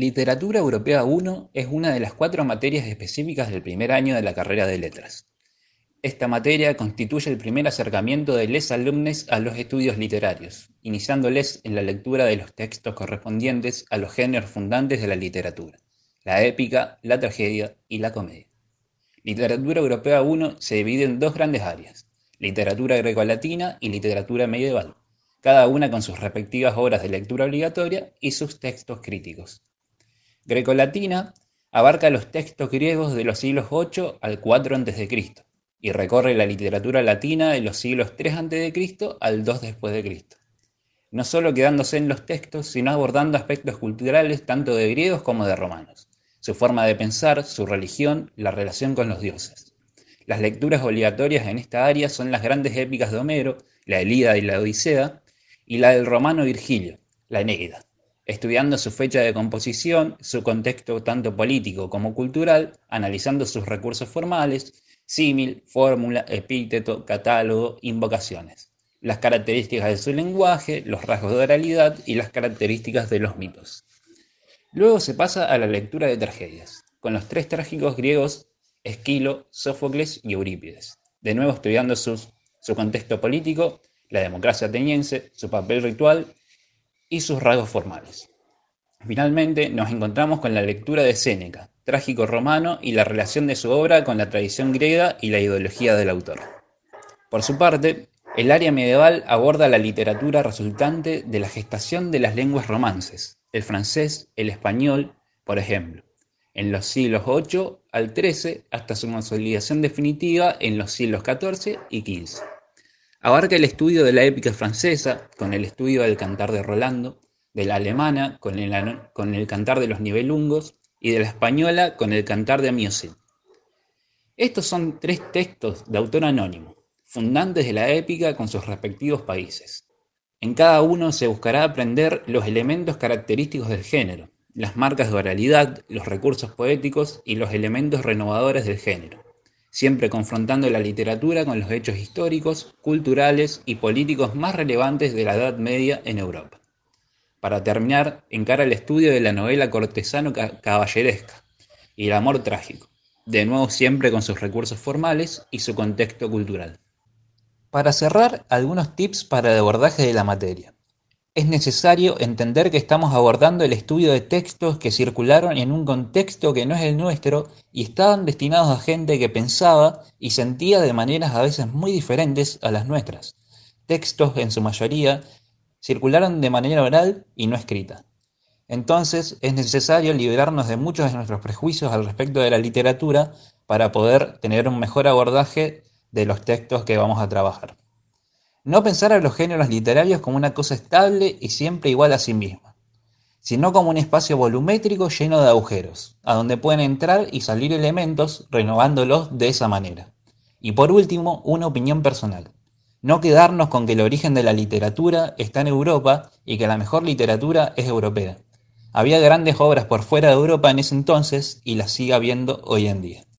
Literatura Europea I es una de las cuatro materias específicas del primer año de la carrera de Letras. Esta materia constituye el primer acercamiento de les alumnes a los estudios literarios, iniciándoles en la lectura de los textos correspondientes a los géneros fundantes de la literatura, la épica, la tragedia y la comedia. Literatura Europea I se divide en dos grandes áreas, literatura grecolatina y literatura medieval, cada una con sus respectivas obras de lectura obligatoria y sus textos críticos. Grecolatina abarca los textos griegos de los siglos 8 al 4 a.C. y recorre la literatura latina de los siglos 3 a.C. al 2 después de Cristo. No solo quedándose en los textos, sino abordando aspectos culturales tanto de griegos como de romanos, su forma de pensar, su religión, la relación con los dioses. Las lecturas obligatorias en esta área son las grandes épicas de Homero, la Elíada y la Odisea, y la del romano Virgilio, la Eneida estudiando su fecha de composición, su contexto tanto político como cultural, analizando sus recursos formales, símil, fórmula, epíteto, catálogo, invocaciones, las características de su lenguaje, los rasgos de oralidad y las características de los mitos. Luego se pasa a la lectura de tragedias, con los tres trágicos griegos Esquilo, Sófocles y Eurípides, de nuevo estudiando su contexto político, la democracia ateniense, su papel ritual y sus rasgos formales. Finalmente, nos encontramos con la lectura de Séneca, trágico romano, y la relación de su obra con la tradición griega y la ideología del autor. Por su parte, el área medieval aborda la literatura resultante de la gestación de las lenguas romances, el francés, el español, por ejemplo, en los siglos 8 al 13 hasta su consolidación definitiva en los siglos 14 y 15. Abarca el estudio de la épica francesa, con el estudio del cantar de Rolando, de la alemana, con el, cantar de los nivelungos, y de la española, con el cantar de Amioset. Estos son tres textos de autor anónimo, fundantes de la épica con sus respectivos países. En cada uno se buscará aprender los elementos característicos del género, las marcas de oralidad, los recursos poéticos y los elementos renovadores del género siempre confrontando la literatura con los hechos históricos, culturales y políticos más relevantes de la Edad Media en Europa. Para terminar, encara el estudio de la novela cortesano-caballeresca y el amor trágico, de nuevo siempre con sus recursos formales y su contexto cultural. Para cerrar, algunos tips para el abordaje de la materia es necesario entender que estamos abordando el estudio de textos que circularon en un contexto que no es el nuestro y estaban destinados a gente que pensaba y sentía de maneras a veces muy diferentes a las nuestras. Textos, en su mayoría, circularon de manera oral y no escrita. Entonces es necesario liberarnos de muchos de nuestros prejuicios al respecto de la literatura para poder tener un mejor abordaje de los textos que vamos a trabajar. No pensar a los géneros literarios como una cosa estable y siempre igual a sí misma, sino como un espacio volumétrico lleno de agujeros, a donde pueden entrar y salir elementos renovándolos de esa manera. Y por último, una opinión personal. No quedarnos con que el origen de la literatura está en Europa y que la mejor literatura es europea. Había grandes obras por fuera de Europa en ese entonces y las sigue habiendo hoy en día.